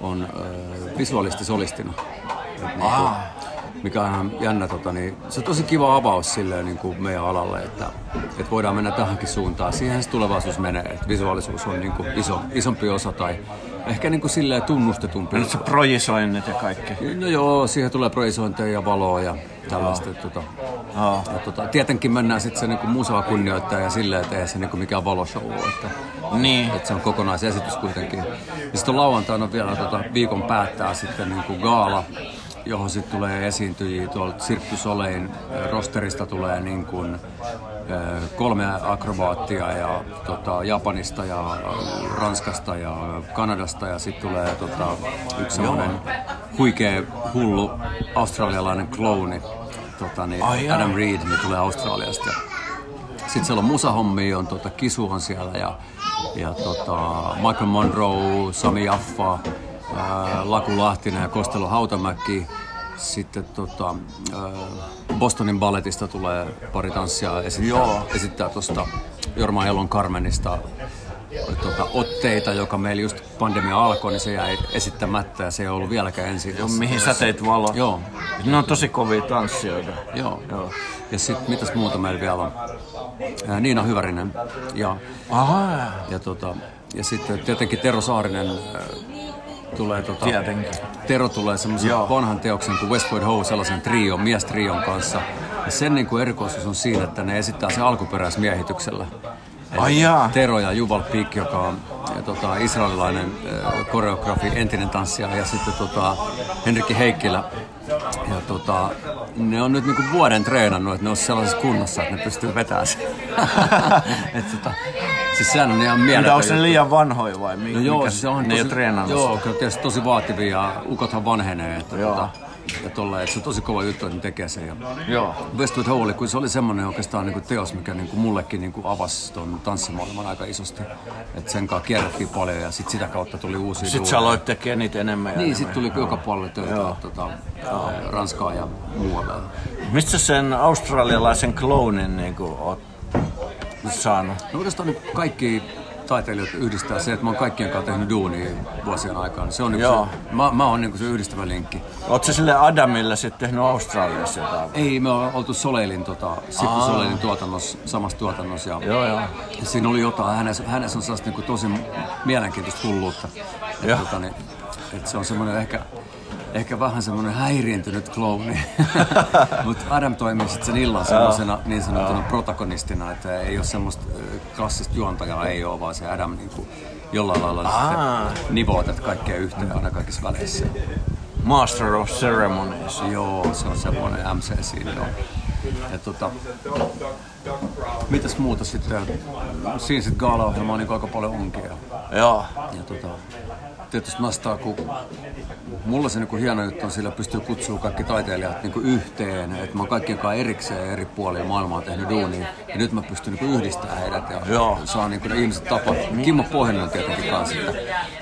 on äh, visuaalisti solistina. Niinku, Ah. mikä on ihan jännä, tota, niin, se on tosi kiva avaus silleen, niin kuin meidän alalle, että, että voidaan mennä tähänkin suuntaan. Siihen se tulevaisuus menee, että visuaalisuus on niin kuin iso, isompi osa tai ehkä niin kuin silleen tunnustetumpi. Nyt se projisoinnit ja kaikki. No joo, siihen tulee projisointeja ja valoa ja tällaista. että Tota, Joo. ja tota, tietenkin mennään sitten se niinku musaa kunnioittaa ja silleen, että ei se niinku mikään valoshow ole. Että, Niin. että se on kokonaisesitys kuitenkin. Ja sitten lauantaina vielä tota, viikon päättää sitten niinku gaala, johon sitten tulee esiintyjiä tuolta Cirque äh, rosterista tulee niin kuin, kolme akrobaattia ja tota, Japanista ja Ranskasta ja Kanadasta ja sitten tulee tota, yksi semmoinen huikea hullu australialainen klouni, tota, niin Ai. Adam Reed, niin tulee Australiasta. Sitten siellä on musahommia, on tota, Kisu on siellä ja, ja tota, Michael Monroe, Sami Jaffa, ää, Laku Lahtinen ja Kostelo Hautamäki. Sitten tota, ää, Bostonin balletista tulee pari tanssia esittää, Joo. esittää tuosta Jorma Elon Carmenista tota, otteita, joka meillä just pandemia alkoi, niin se jäi esittämättä ja se ei ollut vieläkään ensi Mihin sä teit valo? Joo, Ne on tosi kovia tanssijoita. Joo. Joo. Ja sitten mitäs muuta meillä vielä on? Ää, Niina Hyvärinen ja, Aha. ja, tota, ja sitten tietenkin Tero Saarinen tulee tota, Tietenkin. Tero tulee semmoisen vanhan teoksen kuin Westwood Ho, sellaisen trion, miestrion kanssa. Ja sen niin kuin erikoisuus on siinä, että ne esittää se alkuperäismiehityksellä. Ai jaa. Tero ja Juval Peak, joka on ja, tota, israelilainen äh, koreografi, entinen tanssija, ja sitten tota, Henrikki Heikkilä. Ja tota, ne on nyt niinku vuoden treenannut, että ne on sellaisessa kunnossa, että ne pystyy vetämään sen. Et tota, siis sehän on ihan Mitä mieletön onko ne liian vanhoja vai mi- No joo, mikä se on ne ei tosi, ole treenannut Joo, kyllä tietysti tosi vaativia ja ukothan vanhenee. Että Joo. tota, ja tolle, että se on tosi kova juttu, että ne tekee sen. Ja Joo. Westwood Ho oli, kun se oli semmoinen oikeastaan niin kuin teos, mikä niin kuin mullekin niin kuin avasi ton tanssimaailman aika isosti. Että sen kanssa kierrettiin paljon ja sit sitä kautta tuli uusia Sitten sä duoneja. aloit tekemään niitä enemmän ja Niin, sitten tuli joka puolelle töitä Joo. tota, ää, Ranskaa ja muualle. Mistä sen australialaisen clownin niin oot saanut? No oikeastaan niin kaikki taiteilijat yhdistää se, että mä oon kaikkien kanssa tehnyt duunia vuosien aikana. Se on yksi, Joo. mä, mä oon niin se yhdistävä linkki. Oot sä sille Adamille sitten tehnyt Australiassa jotain? Ei, me ollaan oltu Soleilin, tota, Sippu Soleilin tuotannossa, samassa tuotannossa. Ja, Joo, joo. ja siinä oli jotain, hänessä, hänessä on sellaista niin tosi mielenkiintoista hulluutta. Et, Joo. tota, niin, et se on semmoinen ehkä, ehkä vähän semmoinen häiriintynyt klouni. Mutta Adam toimii sitten sen illan semmoisena niin sanottuna protagonistina, että ei ole semmoista klassista juontajaa, ei ole, vaan se Adam niin kuin, jollain lailla Aa. sitten nivoo tätä kaikkea yhteen aina kaikissa väleissä. Master of Ceremonies. Joo, se on semmoinen MC siinä. Joo. Ja tota, mitäs muuta sitten? Siinä sitten gaala-ohjelma on niin aika paljon onkin. Ja Joo. Ja tota, tietysti nastaa, kun mulla se niinku hieno juttu on, sillä pystyy kutsua kaikki taiteilijat niinku yhteen. Että mä oon kaikkien kanssa erikseen eri puolilla maailmaa tehnyt duunia. Ja nyt mä pystyn niinku yhdistämään heidät ja Joo. saa niinku ne ihmiset tapaa. Kimmo Pohjinen on tietenkin kanssa. Että,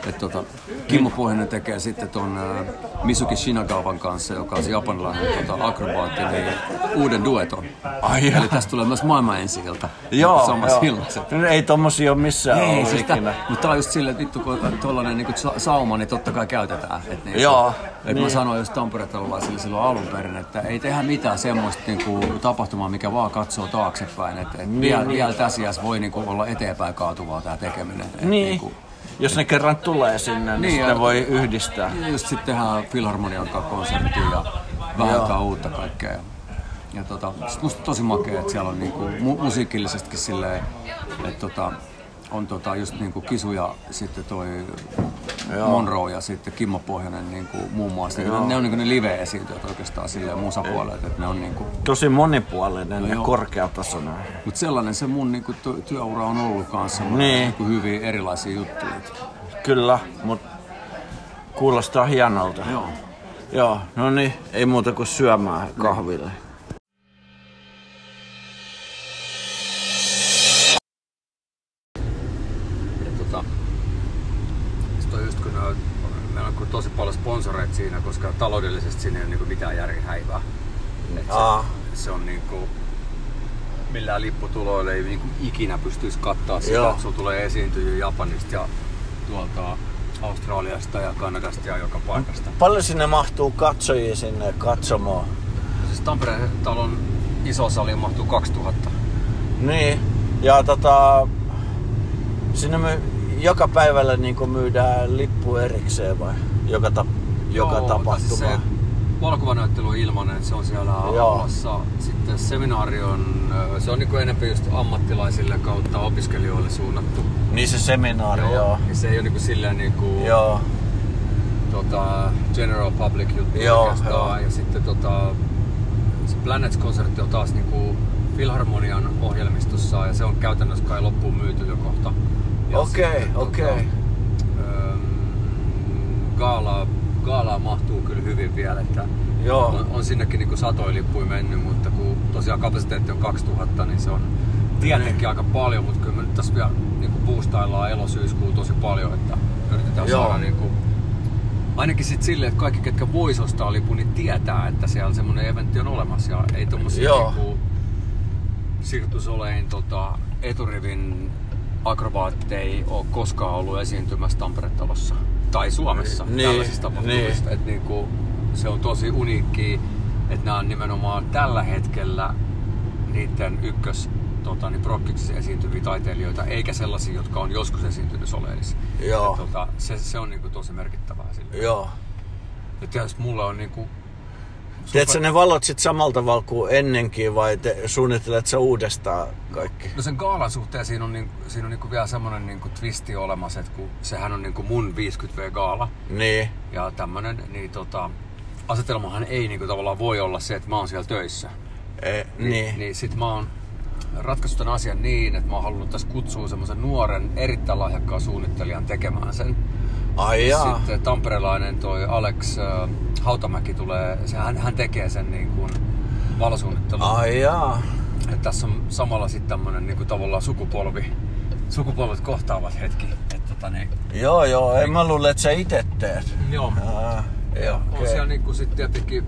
että tota, Kimmo Pohjinen tekee sitten ton äh, Misuki Shinagawan kanssa, joka on se japanilainen tota, akrobaatti, niin uuden dueton. Ai Eli tästä tulee myös maailman ensi ilta. Joo, Samassa joo. illassa. Ei tommosia ole missään Ei, siis ikinä. mutta tää on just silleen, että vittu kun tollanen sa- sauma, niin totta kai käytetään. Et niinku, Joo, Et niin. mä sanoin just Tampere-talolaisille silloin alun perin, että ei tehdä mitään semmoista niinku tapahtumaa, mikä vaan katsoo taaksepäin. Että et Niin, vielä, niin. vielä tässä iässä voi niinku olla eteenpäin kaatuvaa tää tekeminen. Et Niin. Niinku, Jos ne kerran tulee sinne, niin, Niin, niin ne voi yhdistää. ja just sitten tehdään Filharmonian kanssa konserttia ja vähän uutta kaikkea. Ja, ja tota, musta tosi makea, että siellä on niinku mu- musiikillisestikin silleen, että tota, on tota just niinku Kisu ja sitten toi Joo. Monroe ja sitten Kimmo Pohjanen niinku muun muassa. Ne, ne on niinku ne live-esiintyjät oikeastaan silleen musapuolelta, että ne on niinku Tosi monipuolinen ja joo. korkeatasoinen. Mut sellainen se mun niinku ty- työura on ollut kanssa. Niin. niinku hyvin erilaisia juttuja. Kyllä, mutta kuulostaa hienolta. Joo. Joo, no niin, ei muuta kuin syömään kahville. Siinä, koska taloudellisesti siinä ei ole niinku mitään järjihäivää. Et se, se on niinku, millään lipputuloilla ei niinku ikinä pystyisi kattaa sitä, Joo. että sulla tulee esiintyjä Japanista ja tuolta Australiasta ja Kanadasta ja joka paikasta. Paljon sinne mahtuu katsojia sinne katsomaan? Siis Tampereen talon iso sali mahtuu 2000. Niin, ja tota, sinne me joka päivällä niin myydään lippu erikseen vai? Joka, ta, joka Joo, tapahtuma. Siis se valokuvanäyttely on ilmanen, se on siellä aulassa. Sitten seminaari on, se on niinku enemmän just ammattilaisille kautta opiskelijoille suunnattu. Niin se seminaari, joo. joo. Niin se ei ole niinku silleen niinku Joo, tota, general public juttu Joo, oikeastaan. joo. Ja sitten tota, se Planets-konsertti on taas niinku Filharmonian ohjelmistossa ja se on käytännössä kai loppuun myyty jo kohta. Okei, sitten, okei. öm, Gaala, gaalaa mahtuu kyllä hyvin vielä, että Joo. on, on sinnekin niinku satoja lippuja mennyt, mutta kun tosiaan kapasiteetti on 2000, niin se on tietenkin Niin. aika paljon, mutta kyllä me nyt tässä vielä niinku boostaillaan elosyyskuu tosi paljon, että yritetään Joo. saada niinku, ainakin sit silleen, että kaikki ketkä vois ostaa lipun, niin tietää, että siellä semmonen eventti on olemassa ja ei tommosia Joo. niinku Sirtus Olein tota, eturivin akrobaatteja ole koskaan ollut esiintymässä Tampere-talossa tai Suomessa Niin, tällaisista tapahtumista. niin. Et niinku, se on tosi uniikki, että nämä on nimenomaan tällä hetkellä niiden ykkös tota, niin prokkiksissa esiintyviä taiteilijoita, eikä sellaisia, jotka on joskus esiintynyt Soleilissa. Joo. Et, tota, se, se on niinku tosi merkittävää sille. Joo. Ja tietysti mulle on niinku Teetkö ne valot sit samalla tavalla kuin ennenkin vai te, suunnittelet sä uudestaan kaikki? No sen gaalan suhteen siinä on, niin, siinä on niinku vielä semmonen niinku twisti olemassa, että kun sehän on niinku mun 50V-gaala Niin. ja tämmönen, niin tota, asetelmahan ei niinku tavallaan voi olla se, että mä oon siellä töissä. E, niin. Niin sit mä oon ratkaissut tämän asian niin, että mä oon halunnut tässä kutsua semmoisen nuoren, erittäin lahjakkaan suunnittelijan tekemään sen. Ai jaa. Sitten tamperelainen toi Alex äh, Hautamäki tulee, se, hän, hän tekee sen niin kuin valosuunnittelun. Ai jaa. Että tässä on samalla sitten tämmönen niinku tavallaan sukupolvi, sukupolvet kohtaavat hetki. Et tota niin, Joo joo, en mä luule, että sä itse teet. joo. Aa, Ja on okei. siellä niinku sit tietenkin,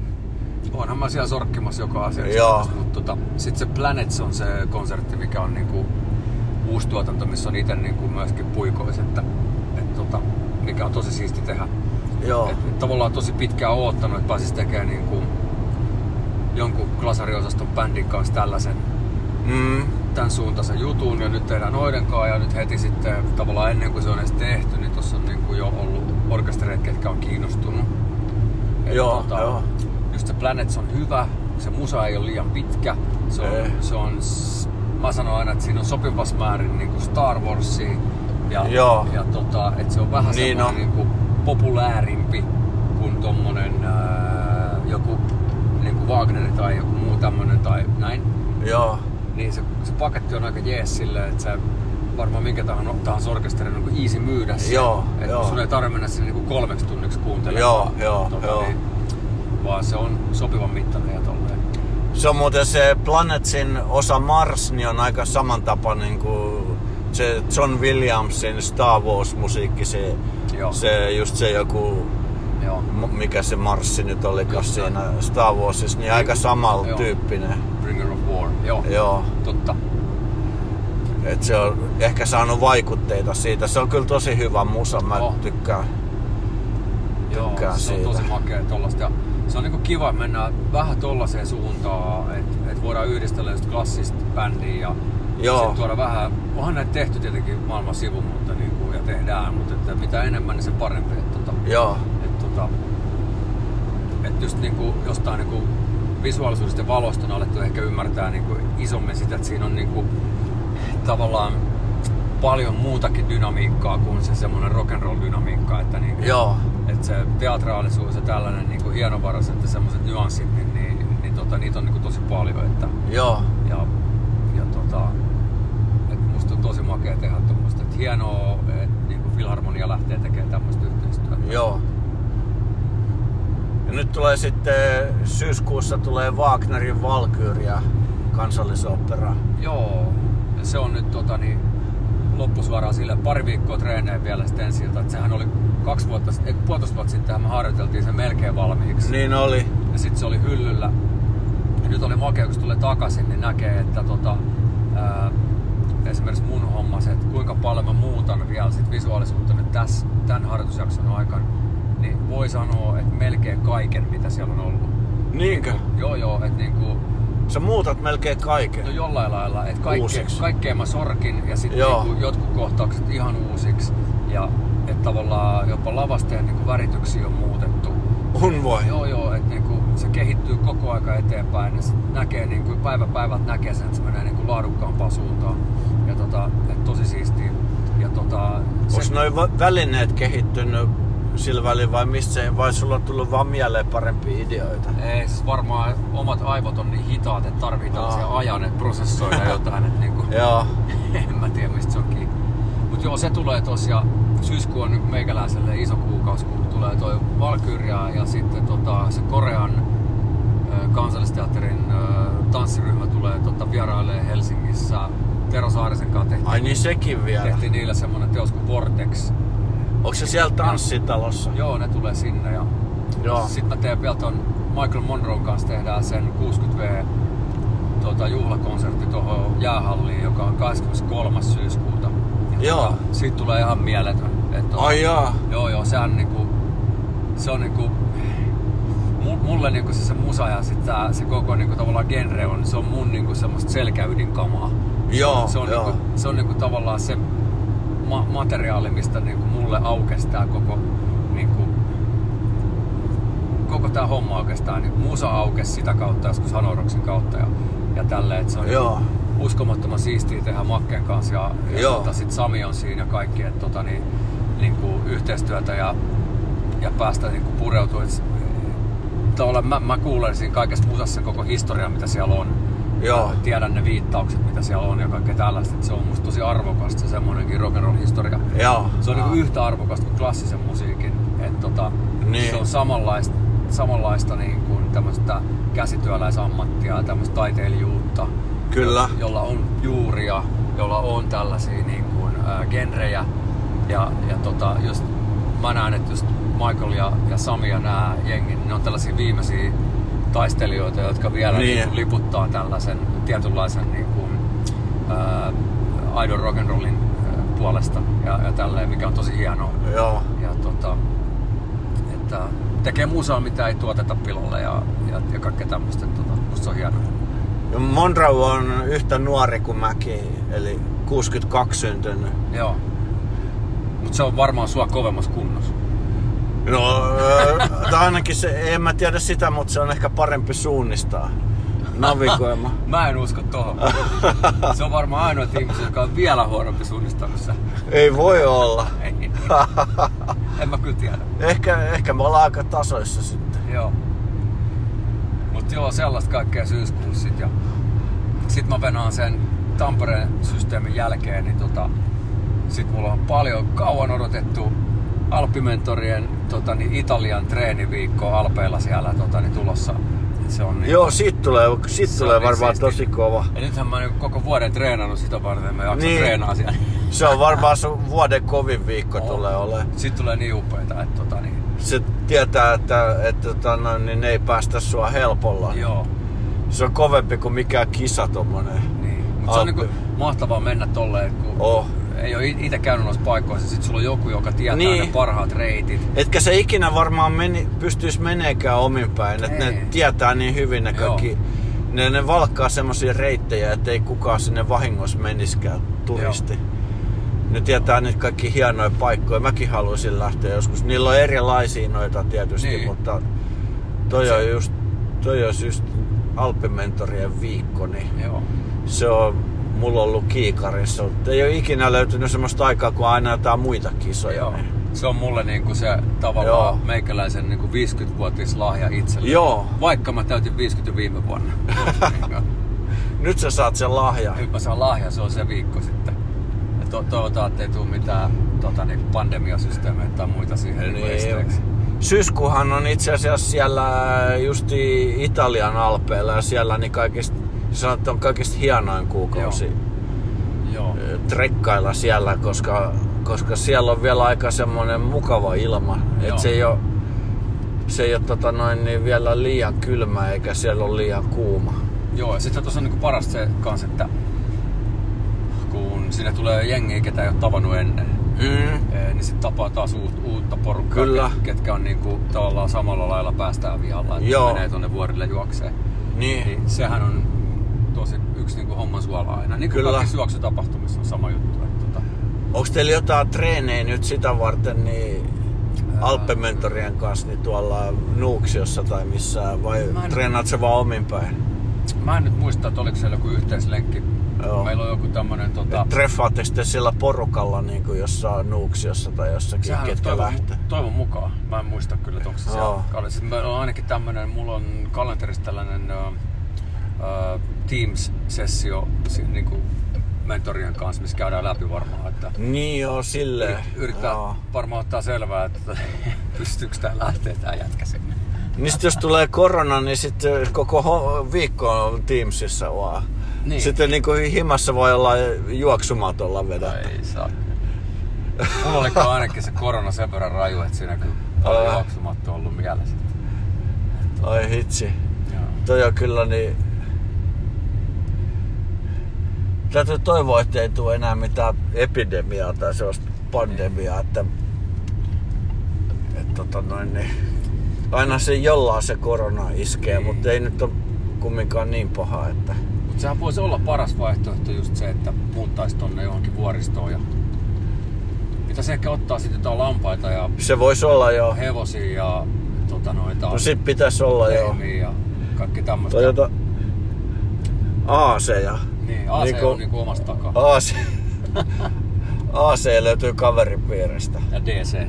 onhan mä siellä sorkkimassa joka asiassa. Joo. Mutta tota, sit se Planets on se konsertti, mikä on niinku uusi tuotanto, missä on itse niinku myöskin puikois, että et tota, mikä on tosi siisti tehdä. Joo. Et, tavallaan tosi pitkään oottanut, että pääsis tekemään niinku jonkun glasariosaston bändin kanssa tällaisen Mm. tämän suuntaisen jutun ja nyt tehdään noiden kanssa ja nyt heti sitten tavallaan ennen kuin se on edes tehty, niin tuossa on niin kuin jo ollut orkestereita, ketkä on kiinnostunut. Et Joo, joo. Just se Planets on hyvä, se musa ei ole liian pitkä, se on, Ei. se on mä sanon aina, että siinä on sopivassa määrin niin kuin Star Warsia ja, Joo. ja tota, että se on vähän Niin semmoinen on. niin kuin populäärimpi kuin tommonen ää, joku niin kuin Wagner tai joku muu tämmönen tai näin Joo. niin se, se paketti on aika jees silleen, että se varmaan minkä tahansa, tahansa orkesterin on easy myydä se. Joo, että joo. sun ei tarvitse mennä sinne niin kolmeksi tunniksi kuuntelemaan. Joo, joo, joo. Niin, vaan se on sopivan mittainen ja tolleen. Se on muuten se Planetsin osa Mars, niin on aika samantapainen kuin se John Williamsin Star Wars-musiikki. Se, Joo. se just se joku, Joo. mikä se Marssi nyt olikaan Just näin. siinä Star Warsissa, niin aika Joo. samantyyppinen. Bringer of War. Joo. Joo, Totta. että se on ehkä saanut vaikutteita siitä. Se on kyllä tosi hyvä musa, mä Oh. tykkään. Joo, Tykkään se siitä. on tosi makea tollasta. Ja se on niinku kiva mennä vähän tollaseen suuntaan, että et voidaan yhdistellä just klassista bändiä ja Joo. sit tuoda vähän, onhan näitä tehty tietenkin maailman sivu, mutta niinku, ja tehdään, mutta että mitä enemmän, niin sen parempi. Et, tota, Joo, et, tota, et just niinku, jostain niinku visuaalisuudesta ja valosta on alettu ehkä ymmärtää niinku isommin sitä, että siinä on niinku, tavallaan paljon muutakin dynamiikkaa kuin se semmoinen rock'n'roll dynamiikka, että niinku, joo, että se teatraalisuus ja tällainen niin kuin hienovaraiset ja semmoiset nyanssit, niin, niin, niin tota, niitä on niin kuin tosi paljon. Että, joo, ja, ja tota, tosi makea tehdä tuommoista. Että hienoa, että niin kuin Filharmonia lähtee tekemään tämmöistä yhteistyötä. joo. Ja nyt tulee sitten syyskuussa tulee Wagnerin Valkyria kansallisopera. Joo, ja se on nyt tota, niin, loppusuoraan sille pari viikkoa treenejä vielä sitten ensi ilta. Sehän oli kaksi vuotta, ei, puolitoista vuotta sitten me harjoiteltiin se melkein valmiiksi. Niin oli. Ja sitten se oli hyllyllä. Ja nyt oli makea, kun se tulee takaisin, niin näkee, että tota, ää, esimerkiksi mun hommas, että kuinka paljon mä muutan vielä sit visuaalisuutta nyt tässä, tämän harjoitusjakson aikana. Niin voi sanoa, että melkein kaiken, mitä siellä on ollut. Niinkö? Joo, joo, että niinku, Sä muutat melkein kaiken. no jollain lailla, että kaikkea, Uusiksi. kaikkea mä sorkin ja sitten niinku jotkut kohtaukset ihan uusiksi. Ja että tavallaan jopa lavasteen niinku värityksiä on muutettu. On voi. Joo, joo, että niinku, se kehittyy koko aika eteenpäin ja näkee niinku, päivä päivältä näkee sen, että se menee niinku laadukkaampaan suuntaan. Tota, tosi siistiä. Ja tota, Onko noin va- välineet kehittynyt sillä välin vai mistä se, vai sulla on tullut vaan mieleen parempia ideoita? ei, siis varmaan omat aivot on niin hitaat, että tällaisia Aa. ajan, että prosessoida jotain. Että niinku, Joo, en mä tiedä mistä se on kiinni. Mut joo, se tulee tosiaan, syyskuu on nyt meikäläiselle iso kuukausi, kun tulee toi Valkyria ja sitten tota, se Korean kansallisteatterin tanssiryhmä tulee tota, vierailee Helsingissä. Tero Saarisen kanssa tehtiin, ai niin sekin vielä. tehtiin niillä semmonen teos kuin Vortex. Onko se siellä tanssitalossa? Joo, ne tulee sinne ja Joo. sitten mä teen vielä ton Michael Monroe kanssa tehdään sen 60V tota, juhlakonsertti tuohon jäähalliin, joka on 23. syyskuuta. Ja Joo. Tota, siitä tulee ihan mieletön. Et, tota, Ai jaa. Joo, joo, sehän niinku, se on niinku, mu- mulle niinku se, se musa ja sit tää, se koko niinku tavallaan genre on, se on mun niinku semmoista selkäydinkamaa. Joo, se on, joo. Niinku, se on niinku tavallaan se ma- materiaali, mistä niinku mulle aukesi tää koko niinku, koko tää homma oikeastaan, niin musa aukesi sitä kautta, joskus Hanoroksin kautta ja, ja tälleen, että se on Joo. niinku uskomattoman siistiä tehdä Makken kanssa ja, ja tota, sit Sami on siinä ja kaikki, että tota, niin, niinku, yhteistyötä ja, ja päästä niinku tavallaan mä, mä kuulen siinä kaikessa musassa koko historian, mitä siellä on. Joo. Mä tiedän ne viittaukset, mitä siellä on ja kaikkea tällaista. Se on musta tosi arvokasta semmoinenkin rock'n'roll historia. Joo. Se on niinku yhtä arvokasta kuin klassisen musiikin. Et tota, Niin. Se on samanlaista, samanlaista niin kuin tämmöistä käsityöläisammattia ja tämmöistä taiteilijuutta. Kyllä. Jolla on juuria, jolla on tällaisia niin kuin, ää, genrejä. Ja, ja tota, just, mä näen, että just Michael ja, ja Sami ja nämä jengit, ne on tällaisia viimeisiä taistelijoita, jotka vielä Niin. niin. Kuin, liputtaa tällaisen tietynlaisen niin kuin, ää, idol rock'n'rollin puolesta ja, ja tälleen, mikä on tosi hienoa. Joo. Ja tota, että tekee musaa, mitä ei tuoteta pilalle ja, ja, ja kaikkea tämmöistä. Tota, musta se on hienoa. Monroe on yhtä nuori kuin mäkin, eli 62 syntynyt. Joo. Mutta se on varmaan sua kovemmassa kunnossa. No, öö, tai ainakin se, en mä tiedä sitä, mutta se on ehkä parempi suunnistaa. Navigoima. Mä en usko tohon. Se on varmaan ainoa ihmisiä, joka on vielä huonompi suunnistamassa. Ei voi olla. Ei. En mä kyllä tiedä. ehkä, ehkä me ollaan aika tasoissa sitten. Joo. Mut joo, sellaista kaikkea syyskuussa sit ja sit mä venaan sen Tampereen systeemin jälkeen, niin tota, sit mulla on paljon kauan odotettu Alppimentorien tota, niin Italian treeniviikko Alpeilla siellä tota, niin tulossa. Se on niin, Joo, sit tulee, sit tulee niin varmaan siisti. tosi kova. Ja nythän mä oon niinku koko vuoden treenannut sitä varten, mä jaksan Niin. treenaa siellä. Se on varmaan sun vuoden kovin viikko On. tulee olemaan. Sitten tulee niin upeita, että tota, niin, Se tietää, että, että tota, no, niin ne ei päästä sua helpolla. joo. Se on kovempi kuin mikään kisa tommonen. Niin. Mut se on niinku mahtavaa mennä tolleen, kun Oh. Ei ole itse käynyt noissa paikoissa. Sitten sulla on joku, joka tietää Niin. ne parhaat reitit. Etkä se ikinä varmaan meni, pystyisi meneekään omin päin. Että ne tietää niin hyvin ne Joo. kaikki. Ne, ne valkkaa semmosia reittejä, ettei kukaan sinne vahingossa meniskään turisti. Ne tietää niitä kaikki hienoja paikkoja. Mäkin haluaisin lähteä joskus. Niillä on erilaisia noita tietysti, Niin. mutta toi Se- on just, toi on just Alppimentorien viikko, niin Joo. se on mulla ollut kiikarissa. Ei ole ikinä löytynyt semmoista aikaa, kuin aina jotain muita kisoja. Joo. Niin. Se on mulle niinku se tavallaan Joo. Meikäläisen niinku 50-vuotis lahja itselle. Joo. Vaikka mä täytin 50 jo viime vuonna. Nyt sä saat sen lahjan. Nyt mä saan lahja, se on se viikko sitten. Ja to- toivotaan, että ei tule mitään tota, niin pandemiasysteemeitä tai muita siihen niin, esteeksi. Syyskuuhan on itse asiassa siellä justi Italian alpeilla ja siellä niin kaikista, sanotaan, että on kaikista hienoin kuukausi Joo. trekkailla siellä, koska, koska siellä on vielä aika semmoinen mukava ilma. Joo. Et se ei ole, se ei ole tota noin, niin vielä liian kylmä eikä siellä ole liian kuuma. Joo, ja sitten tuossa on niinku parasta se kans, että kun sinne tulee jengiä, ketä ei ole tavannut ennen, Mm. niin sitten tapaa taas uut, uutta porukkaa, Kyllä. ket- ketkä on niinku tavallaan samalla lailla päästään vihalla, että. Joo. menee tuonne vuorille juokseen. Niin. Niin sehän on tosi yksi niinku homman suola aina. Niin kuin Kyllä. kaikissa juoksutapahtumissa on sama juttu. Että, tota, Onko teillä jotain treenejä nyt sitä varten niin Alppementorien kanssa niin tuolla Nuuksiossa tai missään vai en- treenaat se vaan omin päin? mä en nyt muista, että oliko siellä joku yhteislenkki. Joo. Meillä on joku tämmönen tota, Treffaatte sitten sillä porukalla niin kuin jossain Nuuksiossa tai jossakin, Sehän ketkä toivon, lähtee? toivon mukaan. Mä en muista kyllä, että onko se siellä. Meillä on ainakin tämmönen, mulla on kalenterissa tällainen uh, Teams-sessio si- niinku mentorien kanssa, missä käydään läpi varmaan, että Niin joo, yrit- yrittää Joo. varmaan ottaa selvää, että pystyykö tää lähteä tää jätkä sinne. Niin sit jos tulee korona, niin sitten koko viikko on Teamsissa vaan. Niin. Sitten niin kuin himassa voi olla juoksumatolla vedä. Ei saa. Mulla oli ainakin se korona sen verran raju, että siinä kyllä juoksumatto ollut mielessä. Ai hitsi. Joo. Toi on kyllä niin... Täytyy toivoa, ettei tule enää mitään epidemiaa tai sellaista pandemiaa, että, että tota noin, niin, aina se jollain se korona iskee, Niin. mutta ei nyt ole kumminkaan niin paha, että Mutta sehän voisi olla paras vaihtoehto just se, että muuttaisi tonne johonkin vuoristoon ja pitäisi ehkä ottaa sitten jotain lampaita ja se voisi olla jo. hevosia ja tota noita No sit pitäisi olla jo. ja kaikki tämmöistä. Toyota Aaseja. Niin, AC Niinku- on niinku omasta takaa. AC. AC löytyy kaveripiiristä. Ja DC.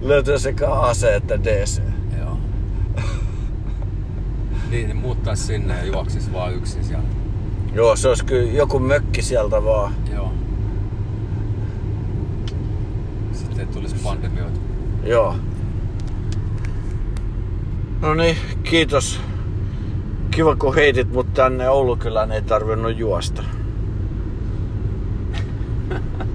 löytyy sekä AC että DC. Joo. niin, niin muuttaisi sinne ja juoksisi vaan yksin siellä. Joo, se olisi kyllä joku mökki sieltä vaan. Joo. Sitten tulisi pandemioita. Joo. No niin, kiitos. Kiva kun heitit, mutta tänne Oulukylään ei tarvinnut juosta.